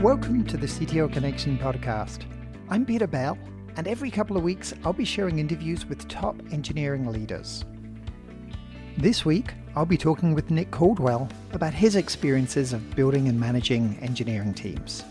Welcome to the CTO Connection podcast. I'm Peter Bell, and every couple of weeks I'll be sharing interviews with top engineering leaders. This week, I'll be talking with Nick Caldwell about his experiences of building and managing engineering teams.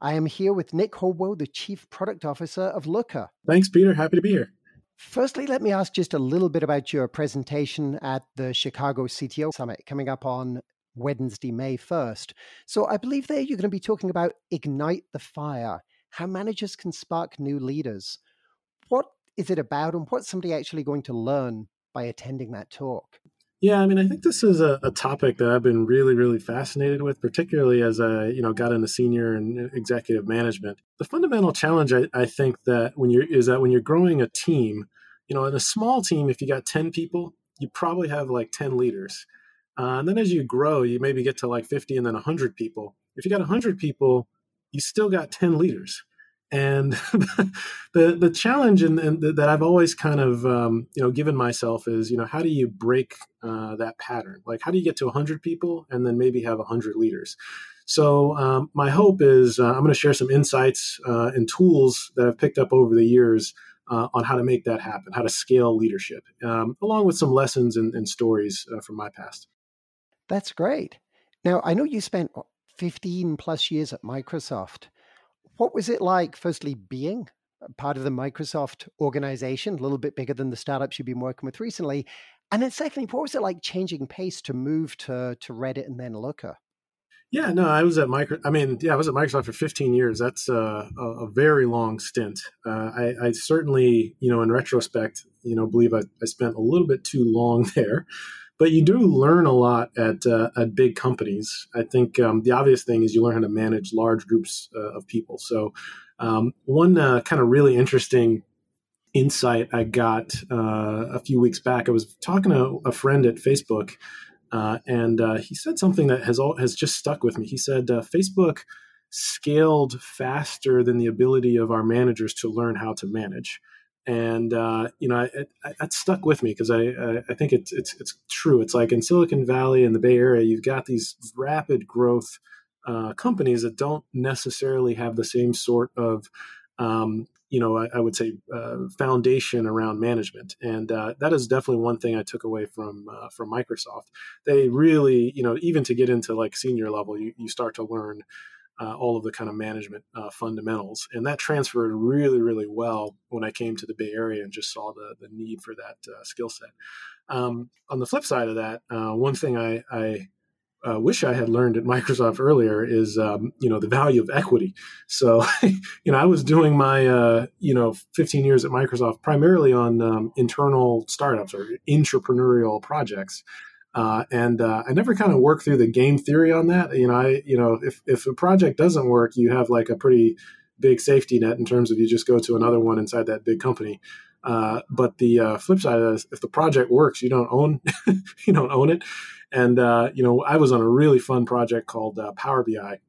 I am here with Nick Caldwell, the Chief Product Officer of Looker. Thanks, Peter. Happy to be here. Firstly, let me ask just a little bit about your presentation at the Chicago CTO Summit coming up on Wednesday, May 1st. So I believe there you're going to be talking about Ignite the Fire, how managers can spark new leaders. What is it about, and what's somebody actually going to learn by attending that talk? Yeah, I mean, I think this is a, a, topic that I've been really, really fascinated with, particularly as I, you know, got into senior and executive management. The fundamental challenge, I, I think, that when you're is that when you're growing a team, you know, in a small team, if you got ten people, you probably have like ten leaders, uh, and then as you grow, you maybe get to like fifty, and then hundred people. If you got hundred people, you still got ten leaders. And the the challenge and that I've always kind of um, you know given myself is you know how do you break uh, that pattern? Like how do you get to hundred people and then maybe have hundred leaders? So um, my hope is uh, I'm going to share some insights uh, and tools that I've picked up over the years uh, on how to make that happen, how to scale leadership, um, along with some lessons and, and stories uh, from my past. That's great. Now I know you spent 15 plus years at Microsoft. What was it like, firstly, being part of the Microsoft organization, a little bit bigger than the startups you've been working with recently? And then, secondly, what was it like changing pace to move to, to Reddit and then Looker? Yeah, no, I was at Micro. I mean, yeah, I was at Microsoft for 15 years. That's uh, a, a, very long stint. Uh, I, I, certainly, you know, in retrospect, you know, believe I, I, spent a little bit too long there. But you do learn a lot at uh, at big companies. I think um, the obvious thing is you learn how to manage large groups uh, of people. So um, one uh, kind of really interesting insight I got uh, a few weeks back. I was talking to a friend at Facebook, uh, and he said something that has all, has just stuck with me. He said Facebook scaled faster than the ability of our managers to learn how to manage and uh, you know it, stuck with me because I, I, I think it's it's it's true. It's like in Silicon Valley and the Bay Area, you've got these rapid growth uh, companies that don't necessarily have the same sort of um, you know I, I would say uh, foundation around management, and uh, that is definitely one thing I took away from uh, from Microsoft. They really you know even to get into like senior level, you, you start to learn uh, all of the kind of management uh, fundamentals. And that transferred really, really well when I came to the Bay Area and just saw the, the need for that uh, skill set. Um, on the flip side of that, uh, one thing I, I uh, wish I had learned at Microsoft earlier is, um, you know, the value of equity. So, you know, I was doing my, uh, you know, 15 years at Microsoft primarily on um, internal startups or entrepreneurial projects. Uh, and uh, I never kind of worked through the game theory on that. You know, I you know if if a project doesn't work, you have like a pretty big safety net in terms of you just go to another one inside that big company. Uh, but the uh, flip side is if the project works, you don't own you don't own it. And uh, you know, I was on a really fun project called uh, Power BI,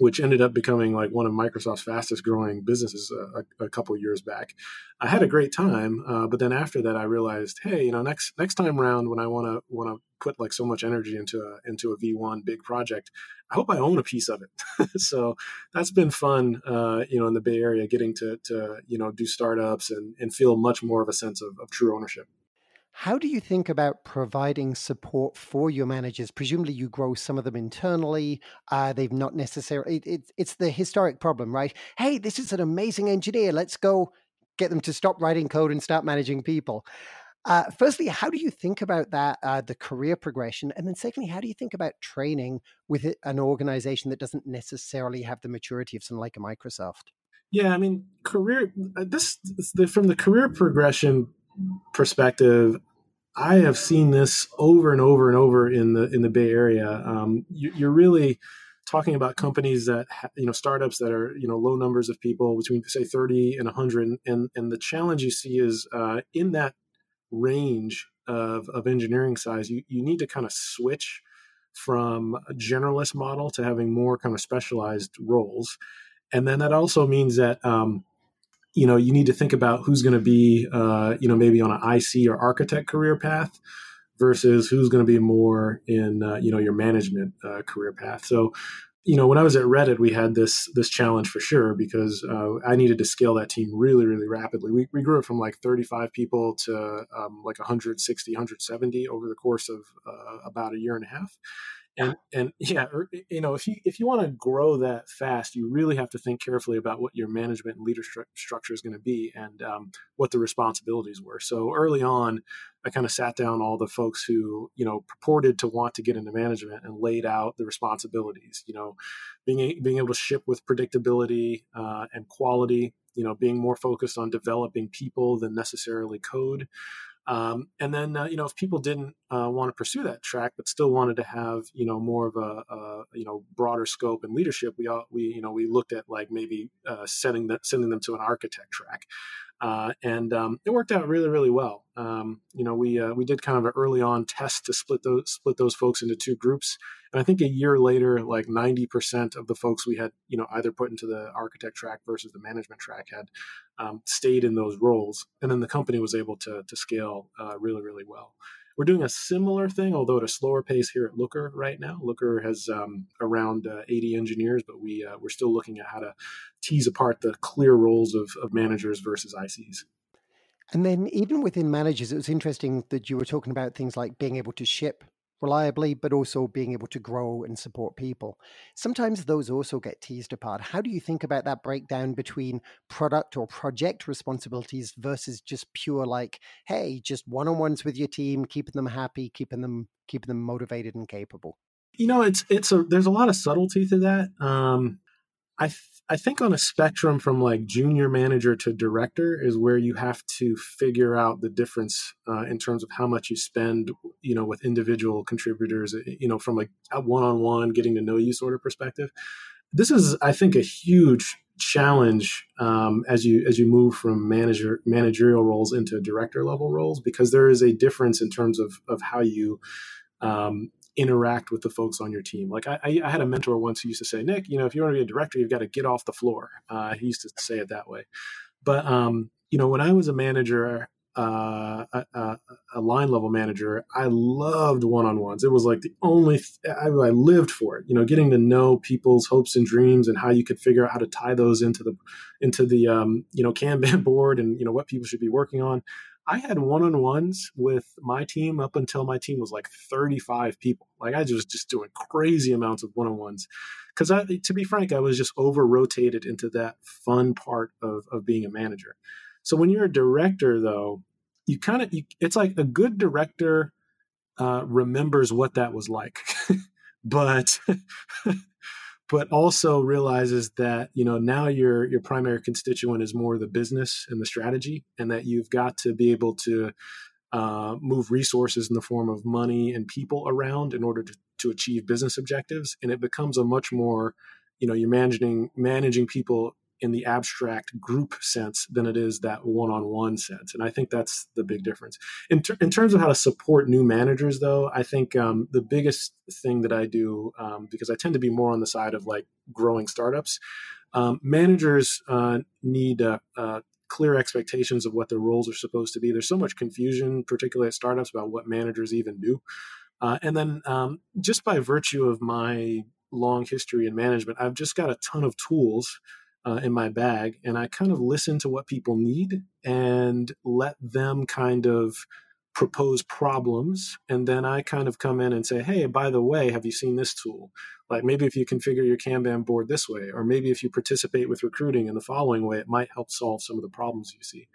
which ended up becoming like one of Microsoft's fastest growing businesses a, a, a couple years back. I had a great time, uh, but then after that, I realized, hey, you know, next next time around when I want to want to put like so much energy into a into a V1 big project, I hope I own a piece of it. so that's been fun, uh, you know, in the Bay Area, getting to to you know do startups and and feel much more of a sense of, of true ownership. How do you think about providing support for your managers? Presumably, you grow some of them internally. Uh, they've not necessarily. It, it, it's the historic problem, right? Hey, this is an amazing engineer. Let's go get them to stop writing code and start managing people. Uh, firstly, how do you think about that, uh, the career progression? And then, secondly, how do you think about training with an organization that doesn't necessarily have the maturity of something like a Microsoft? Yeah, I mean, career. Uh, this, this from the career progression perspective, I have seen this over and over and over in the in the Bay Area. Um, you, are really talking about companies that ha- you know startups that are you know low numbers of people between say 30 and 100 and and the challenge you see is uh, in that range of, of engineering size you, you need to kind of switch from a generalist model to having more kind of specialized roles and then that also means that um, you know you need to think about who's going to be uh, you know maybe on an IC or architect career path versus who's going to be more in uh, you know your management uh, career path. So you know when I was at Reddit, we had this this challenge for sure because uh, I needed to scale that team really really rapidly. We, we grew it from like 35 people to um, like 160 170 over the course of uh, about a year and a half and and yeah er, you know if you if you want to grow that fast you really have to think carefully about what your management and leadership structure is going to be and um, what the responsibilities were. So early on i kind of sat down all the folks who you know purported to want to get into management and laid out the responsibilities you know being being able to ship with predictability uh, and quality you know being more focused on developing people than necessarily code um, and then, uh, you know, if people didn't uh, want to pursue that track, but still wanted to have, you know, more of a, a you know, broader scope and leadership, we, all, we, you know, we looked at like maybe uh, sending sending them to an architect track. Uh, and um, it worked out really, really well. Um, you know, we uh, we did kind of an early on test to split those split those folks into two groups, and I think a year later, like ninety percent of the folks we had, you know, either put into the architect track versus the management track had um, stayed in those roles, and then the company was able to to scale uh, really, really well. We're doing a similar thing, although at a slower pace here at Looker right now. Looker has um, around uh, 80 engineers, but we uh, we're still looking at how to tease apart the clear roles of, of managers versus ICs. And then even within managers, it was interesting that you were talking about things like being able to ship reliably, but also being able to grow and support people. Sometimes those also get teased apart. How do you think about that breakdown between product or project responsibilities versus just pure like, hey, just one-on-ones with your team, keeping them happy, keeping them keeping them motivated and capable? You know, it's it's a there's a lot of subtlety to that. Um, I th- I think on a spectrum from like junior manager to director is where you have to figure out the difference uh, in terms of how much you spend, you know, with individual contributors, you know, from like a one-on-one getting to know you sort of perspective. This is, I think, a huge challenge um, as you as you move from manager managerial roles into director level roles because there is a difference in terms of of how you um, interact with the folks on your team. Like I, I, had a mentor once who used to say, Nick, you know, if you want to be a director, you've got to get off the floor. Uh, he used to say it that way. But um, you know, when I was a manager, uh, a, a, line level manager, I loved one on ones. It was like the only th- I, I, lived for it. You know, getting to know people's hopes and dreams and how you could figure out how to tie those into the into the um, you know Kanban board and you know what people should be working on. I had one on ones with my team up until my team was like 35 people. Like I was just doing crazy amounts of one on ones. Because I, to be frank, I was just over rotated into that fun part of, of being a manager. So when you're a director, though, you kind of, it's like a good director uh, remembers what that was like. but but also realizes that you know now your your primary constituent is more the business and the strategy, and that you've got to be able to uh, move resources in the form of money and people around in order to, to achieve business objectives, and it becomes a much more you know you're managing managing people in the abstract group sense than it is that one-on-one sense and i think that's the big difference. In, ter- in terms of how to support new managers though i think um, the biggest thing that i do um, because i tend to be more on the side of like growing startups um, managers uh, need uh, uh, clear expectations of what their roles are supposed to be. There's so much confusion particularly at startups about what managers even do. Uh, and then um, just by virtue of my long history in management i've just got a ton of tools uh, in my bag and I kind of listen to what people need and let them kind of propose problems and then I kind of come in and say, "Hey, by the way, have you seen this tool? Like maybe if you configure your Kanban board this way or maybe if you participate with recruiting in the following way, it might help solve some of the problems you see."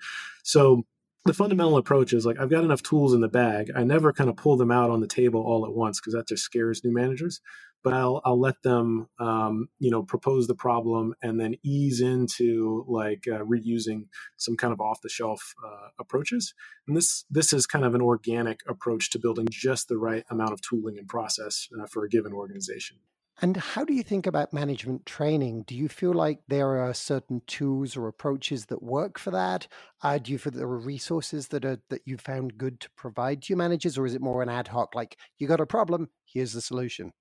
So the fundamental approach is like I've got enough tools in the bag. I never kind of pull them out on the table all at once because that just scares new managers but I'll I'll let them um, you know propose the problem and then ease into like uh, reusing some kind of off the shelf uh, approaches. And this this is kind of an organic approach to building just the right amount of tooling and process uh, for a given organization. And how do you think about management training? Do you feel like there are certain tools or approaches that work for that? Uh, do you feel there are resources that are that you found good to provide to your managers, or is it more an ad hoc, like you got a problem, here's the solution?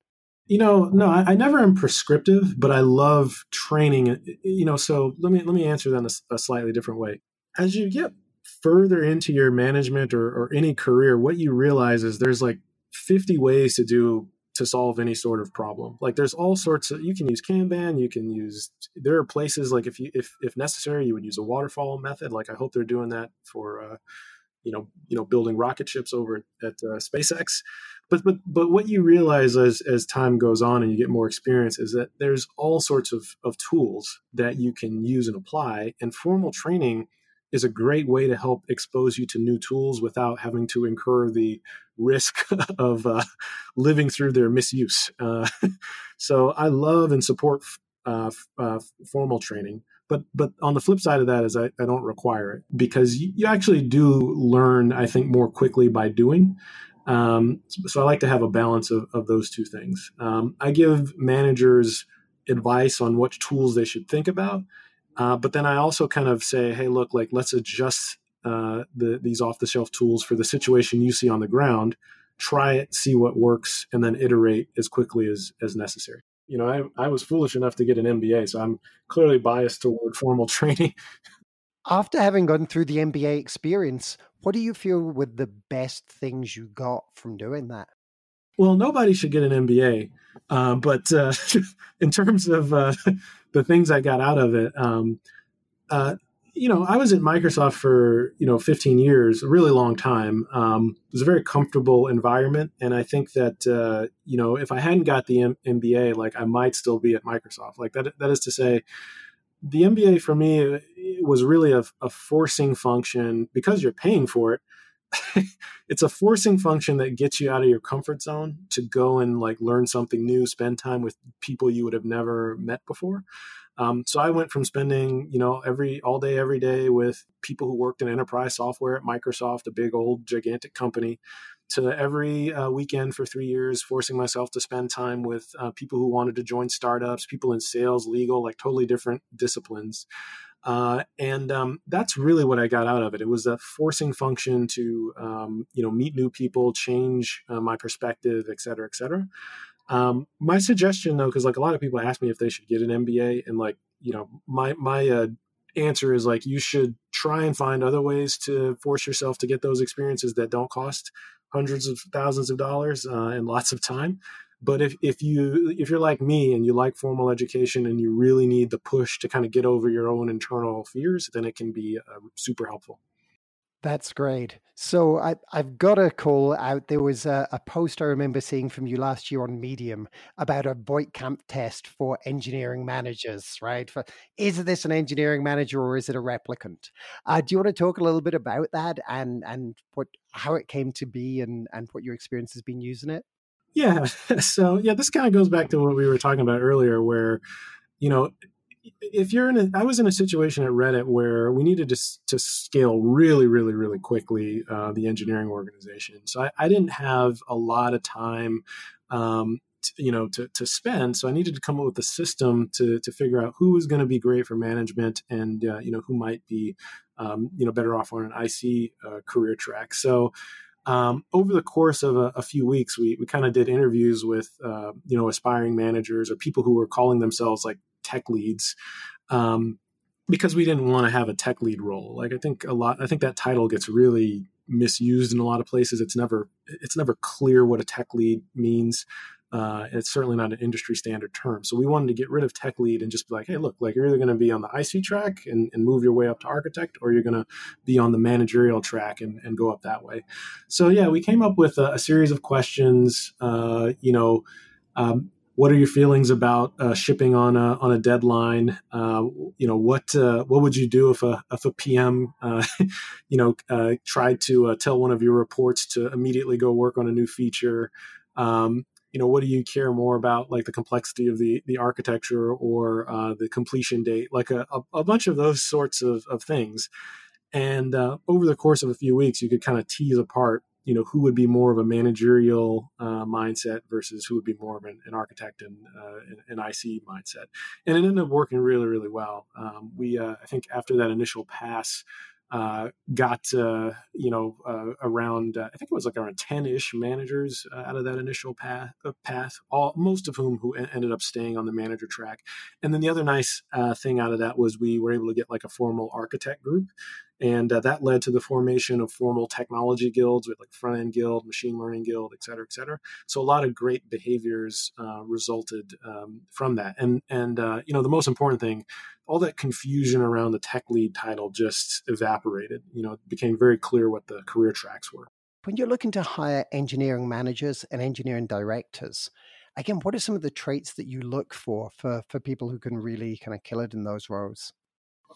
You know, no, I, I, never am prescriptive, but I love training. You know, so let me let me answer that in a, a slightly different way. As you get further into your management or, or any career, what you realize is there's like 50 ways to do to solve any sort of problem. Like there's all sorts of you can use Kanban, you can use there are places like if you if if necessary you would use a waterfall method. Like I hope they're doing that for uh, you know you know building rocket ships over at uh, SpaceX. But but but what you realize as as time goes on and you get more experience is that there's all sorts of of tools that you can use and apply, and formal training is a great way to help expose you to new tools without having to incur the risk of uh, living through their misuse. Uh, so I love and support uh, uh, formal training. But but on the flip side of that is I, I don't require it because you, actually do learn I think more quickly by doing. Um, so I like to have a balance of, of those two things. Um, I give managers advice on what tools they should think about, uh, but then I also kind of say, hey, look, like let's adjust uh, the, these off the shelf tools for the situation you see on the ground. Try it, see what works, and then iterate as quickly as as necessary. You know, I, I was foolish enough to get an MBA, so I'm clearly biased toward formal training. After having gone through the MBA experience, what do you feel were the best things you got from doing that? Well, nobody should get an MBA, uh, but uh, in terms of uh, the things I got out of it, um, uh, you know, I was at Microsoft for you know 15 years, a really long time. Um, it was a very comfortable environment, and I think that uh, you know, if I hadn't got the M- MBA, like I might still be at Microsoft. Like that. That is to say, the MBA for me was really a, a forcing function because you're paying for it. it's a forcing function that gets you out of your comfort zone to go and like learn something new, spend time with people you would have never met before. Um, so I went from spending, you know, every all day, every day with people who worked in enterprise software at Microsoft, a big old gigantic company, to every uh, weekend for three years, forcing myself to spend time with uh, people who wanted to join startups, people in sales, legal, like totally different disciplines. Uh, and um, that's really what I got out of it. It was a forcing function to, um, you know, meet new people, change uh, my perspective, et cetera, et cetera. Um, my suggestion, though, because like a lot of people ask me if they should get an MBA, and like you know, my my uh, answer is like you should try and find other ways to force yourself to get those experiences that don't cost hundreds of thousands of dollars uh, and lots of time. But if, if you if you're like me and you like formal education and you really need the push to kind of get over your own internal fears, then it can be uh, super helpful. That's great. So I, have got a call out. There was a, a, post I remember seeing from you last year on Medium about a Voight-Kampff test for engineering managers, right? For, is this an engineering manager or is it a replicant? Uh, do you want to talk a little bit about that and and what how it came to be and and what your experience has been using it? Yeah. So yeah, this kind of goes back to what we were talking about earlier, where you know if you're in a, I was in a situation at Reddit where we needed to, to scale really, really, really quickly uh, the engineering organization. So I, I, didn't have a lot of time, um, to, you know, to, to spend. So I needed to come up with a system to, to figure out who was going to be great for management and, uh, you know, who might be, um, you know, better off on an IC uh, career track. So um, over the course of a, a few weeks, we, we kind of did interviews with, uh, you know, aspiring managers or people who were calling themselves like tech leads um, because we didn't want to have a tech lead role. Like I think a lot, I think that title gets really misused in a lot of places. It's never it's never clear what a tech lead means. Uh, it's certainly not an industry standard term. So we wanted to get rid of tech lead and just be like, hey, look, like you're either going to be on the IC track and, and, move your way up to architect, or you're going to be on the managerial track and, and, go up that way. So yeah, we came up with a, a series of questions. Uh, you know, um, what are your feelings about uh, shipping on a on a deadline? Uh, you know, what uh, what would you do if a if a PM, uh, you know, uh, tried to uh, tell one of your reports to immediately go work on a new feature? Um, you know, what do you care more about, like the complexity of the the architecture or the completion date? Like a, a, a, bunch of those sorts of, of things. And over the course of a few weeks, you could kind of tease apart you know who would be more of a managerial uh, mindset versus who would be more of an, an architect and uh, an, IC mindset, and it ended up working really really well. Um, we uh, I think after that initial pass. Uh, got uh, you know uh, around I think it was like around ten ish managers out of that initial path. path, all most of whom who ended up staying on the manager track. And then the other nice thing out of that was we were able to get like a formal architect group, and uh, that led to the formation of formal technology guilds with like front end guild, machine learning guild, et cetera, et cetera. So a lot of great behaviors uh, resulted um, from that. And and uh, you know the most important thing, all that confusion around the tech lead title just evaporated. You know, it became very clear what the career tracks were. When you're looking to hire engineering managers and engineering directors, again, what are some of the traits that you look for for for people who can really kind of kill it in those roles?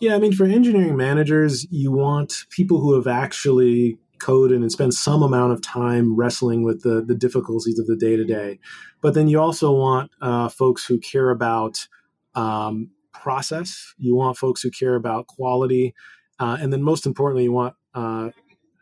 Yeah, I mean, for engineering managers, you want people who have actually coded and spent some amount of time wrestling with the, the difficulties of the day to day. But then you also want uh, folks who care about um, process, you want folks who care about quality, uh, and then most importantly, you want uh,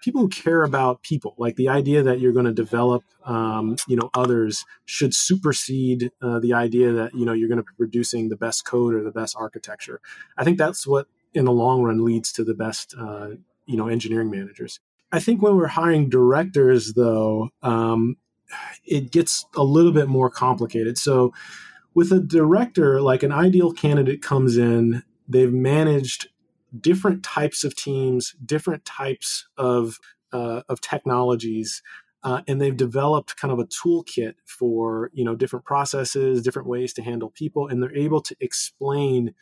people who care about people like the idea that you're going to develop um, you know others should supersede uh, the idea that you know you're going to be producing the best code or the best architecture. I think that's what in the long run leads to the best uh, you know engineering managers. I think when we're hiring directors though um, it gets a little bit more complicated. So with a director like an ideal candidate comes in they've managed different types of teams, different types of uh, of technologies, uh, and they've developed kind of a toolkit for you know different processes, different ways to handle people, and they're able to explain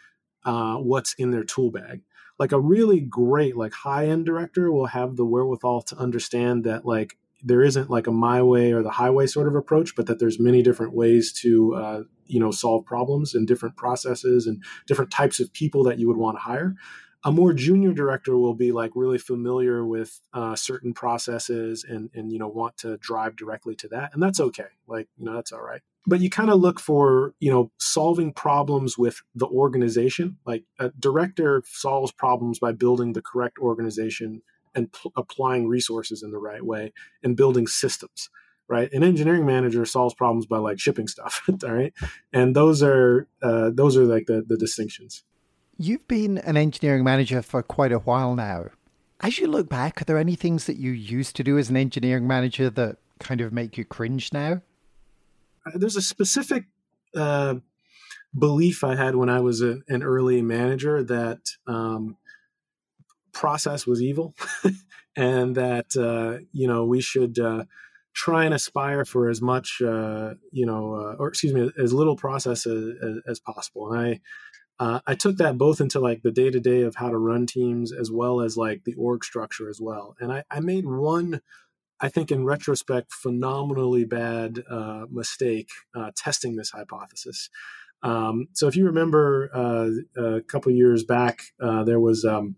uh, what's in their tool bag. Like a really great like high end director will have the wherewithal to understand that like there isn't like a my way or the highway sort of approach, but that there's many different ways to uh, you know solve problems and different processes and different types of people that you would want to hire a more junior director will be like really familiar with uh, certain processes and and you know want to drive directly to that and that's okay. Like you know that's all right. But you kind of look for you know solving problems with the organization. Like a director solves problems by building the correct organization and pl- applying resources in the right way and building systems right? An engineering manager solves problems by like shipping stuff all right? And those are uh, those are like the the distinctions You've been an engineering manager for quite a while now. As you look back, are there any things that you used to do as an engineering manager that kind of make you cringe now? Uh, there's a specific uh, belief I had when I was a, an early manager that um, process was evil, and that uh, you know we should uh, try and aspire for as much uh, you know, uh, or excuse me, as little process as, as, possible. And I uh, I took that both into like the day to day of how to run teams as well as like the org structure as well. And I, I made one, I think in retrospect, phenomenally bad uh, mistake uh, testing this hypothesis. Um, so if you remember uh, a couple years back, uh, there was um,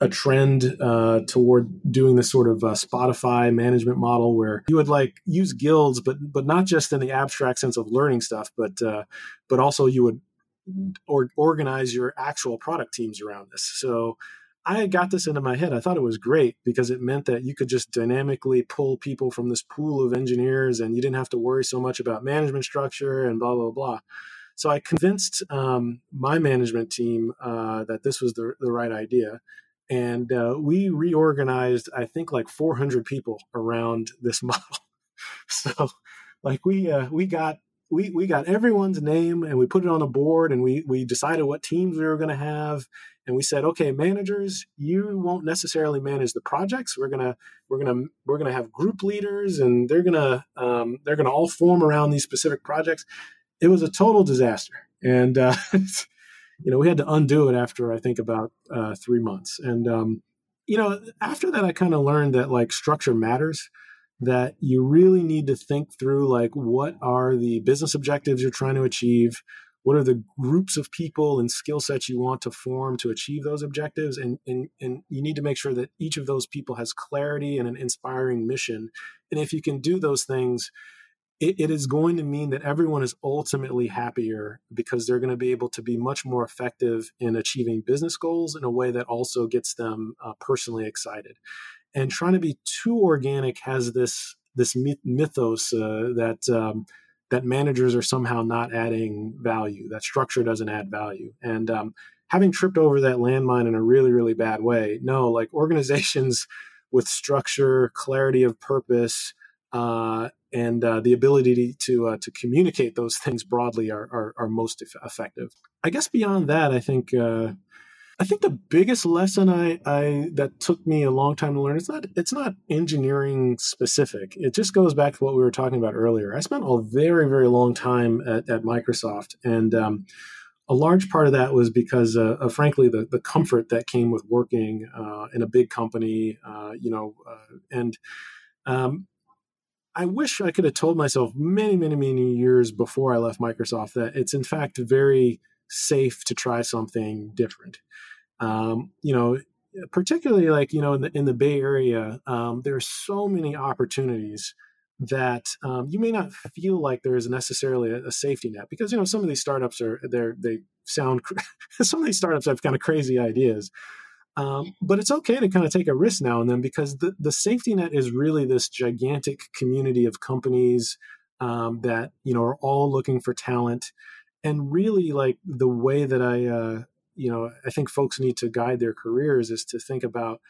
a trend uh, toward doing this sort of Spotify management model where you would like use guilds, but but not just in the abstract sense of learning stuff, but but also you would or organize your actual product teams around this. So I got this into my head. I thought it was great because it meant that you could just dynamically pull people from this pool of engineers and you didn't have to worry so much about management structure and blah, blah, blah. So I convinced um, my management team uh, that this was the, the right idea. And uh, we reorganized, I think, like 400 people around this model. so, like, we uh, we got we we got everyone's name and we put it on a board and we we decided what teams we were going to have. And we said okay managers you won't necessarily manage the projects. We're gonna we're gonna we're gonna have group leaders and they're gonna um, they're gonna all form around these specific projects. It was a total disaster. And uh, you know we had to undo it after i think about uh, three months. And um, you know after that i kind of learned that like structure matters that you really need to think through like what are the business objectives you're trying to achieve? What are the groups of people and skill sets you want to form to achieve those objectives? And, and and you need to make sure that each of those people has clarity and an inspiring mission. And if you can do those things it, it is going to mean that everyone is ultimately happier because they're going to be able to be much more effective in achieving business goals in a way that also gets them uh, personally excited and trying to be too organic has this this mythos uh, that um, that managers are somehow not adding value, that structure doesn't add value, and um, having tripped over that landmine in a really really bad way. No, like organizations with structure, clarity of purpose, uh, and uh, the ability to uh, to communicate those things broadly are are, are most effective. I guess beyond that, I think uh, I think the biggest lesson I, I that took me a long time to learn it's not it's not engineering specific. It just goes back to what we were talking about earlier. I spent a very very long time at, at Microsoft, and um, a large part of that was because, uh, frankly, the the comfort that came with working uh, in a big company. Uh, you know, uh, and um, I wish I could have told myself many many many years before I left Microsoft that it's in fact very safe to try something different. Um, you know, particularly like you know in the in the Bay Area, um, are so many opportunities that um, you may not feel like there is necessarily a, a, safety net because you know some of these startups are they they sound some of these startups have kind of crazy ideas. Um, but it's okay to kind of take a risk now and then because the, the safety net is really this gigantic community of companies um, that you know are all looking for talent and really like the way that i uh, you know i think folks need to guide their careers is to think about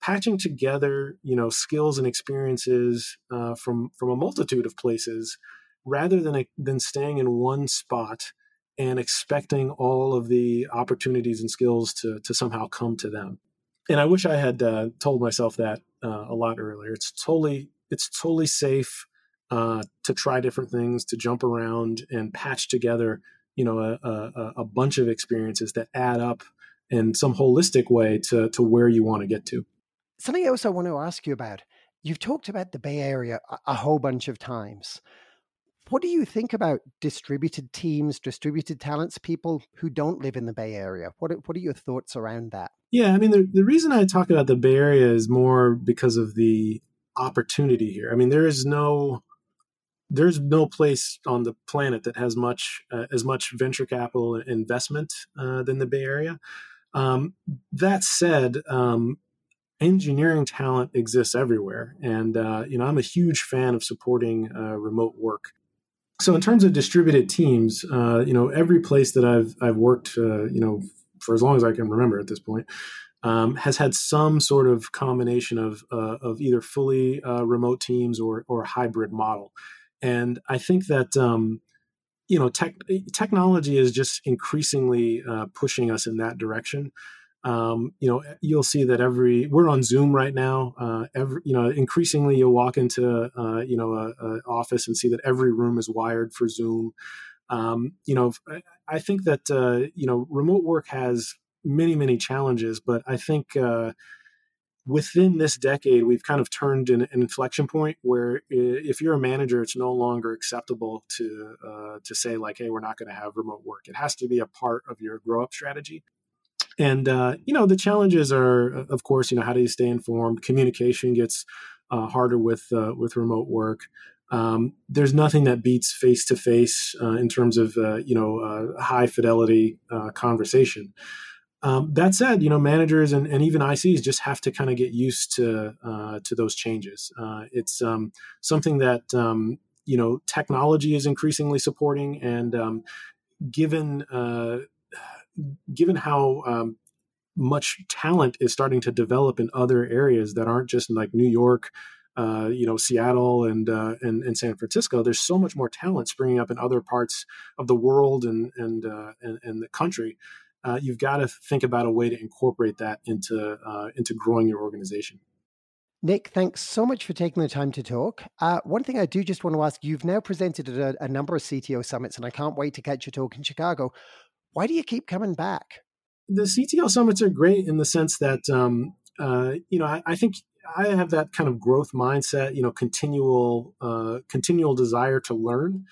patching together you know skills and experiences uh, from from a multitude of places rather than than staying in one spot and expecting all of the opportunities and skills to to somehow come to them. And i wish i had uh, told myself that uh, a lot earlier. It's totally it's totally safe uh, to try different things to jump around and patch together you know a, a, a bunch of experiences that add up in some holistic way to to where you want to get to. Something else I want to ask you about. You've talked about the Bay Area a, a whole bunch of times. What do you think about distributed teams, distributed talents, people who don't live in the Bay Area? What are, what are your thoughts around that? Yeah, I mean, the, the reason I talk about the Bay Area is more because of the opportunity here. I mean, there is no there's no place on the planet that has much uh, as much venture capital investment uh, than the Bay Area. Um, that said, um, engineering talent exists everywhere, and uh, you know I'm a huge fan of supporting uh, remote work. So in terms of distributed teams, uh, you know every place that I've I've worked, uh, you know for as long as I can remember at this point. Um, has had some sort of combination of of either fully remote teams or or hybrid model. And I think that um, you know tech, technology is just increasingly uh, pushing us in that direction. Um, you know, you'll see that every we're on Zoom right now. Uh, every you know, increasingly you'll walk into uh, you know a, a, office and see that every room is wired for Zoom. Um, you know, I think that uh, you know remote work has many many challenges, but I think uh, within this decade, we've kind of turned an, an, inflection point where if you're a manager, it's no longer acceptable to uh, to say like, "Hey, we're not going to have remote work." It has to be a part of your grow up strategy. And uh, you know, the challenges are, of course, you know, how do you stay informed? Communication gets uh, harder with uh, with remote work. Um, there's nothing that beats face to face in terms of uh, you know uh, high fidelity conversation. Um, that said, you know, managers and, and, even ICs just have to kind of get used to uh, to those changes. Uh, it's um, something that um, you know technology is increasingly supporting, and um, given uh, given how um, much talent is starting to develop in other areas that aren't just like New York. Uh, you know Seattle and, uh, and, and San Francisco. There's so much more talent springing up in other parts of the world and and uh, and, and, the country uh, you've got to think about a way to incorporate that into uh, into growing your organization. Nick, thanks so much for taking the time to talk. Uh, one thing I do just want to ask you've now presented at a, a, number of CTO summits, and I can't wait to catch your talk in Chicago. Why do you keep coming back? The CTO summits are great in the sense that, um, uh, you know, I, I, think I have that kind of growth mindset, you know, continual, uh, continual desire to learn.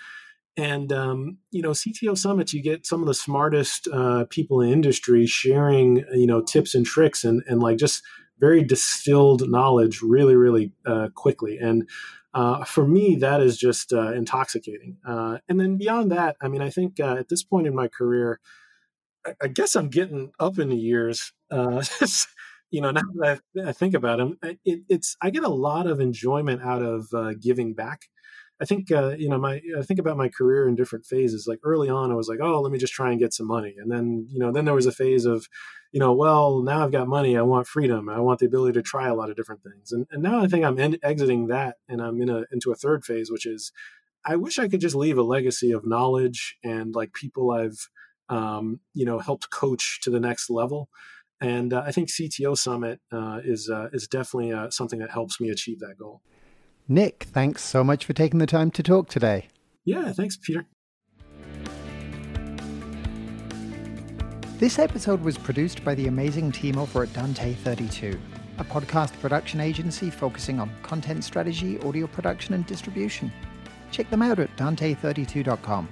And um, you know, CTO summits, you get some of the smartest uh, people in industry sharing, you know, tips and tricks and and like just very distilled knowledge, really, really uh, quickly. And uh, for me, that is just uh, intoxicating. Uh, and then beyond that, I mean, I think uh, at this point in my career, I, I, guess I'm getting up in the years. you know, now that I, I think about them, it, it's I get a lot of enjoyment out of giving back. I think uh, you know my I think about my career in different phases. Like early on, I was like, oh, let me just try and get some money, and then you know then there was a phase of, you know, well now I've got money, I want freedom, I want the ability to try a lot of different things, and, and now I think I'm exiting that, and I'm in a into a third phase, which is, I wish I could just leave a legacy of knowledge and like people I've um, you know helped coach to the next level. And uh, I think CTO Summit uh, is uh, is definitely uh, something that helps me achieve that goal. Nick, thanks so much for taking the time to talk today. Yeah, thanks, Peter. This episode was produced by the amazing team over at Dante 32, a podcast production agency focusing on content strategy, audio production, and distribution. Check them out at dante32.com.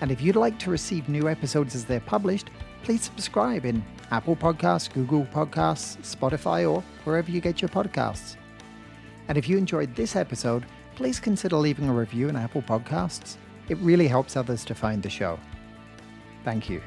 And if you'd like to receive new episodes as they're published, please subscribe in Apple Podcasts, Google Podcasts, Spotify, or wherever you get your podcasts. And if you enjoyed this episode, please consider leaving a review in Apple Podcasts. It really helps others to find the show. Thank you.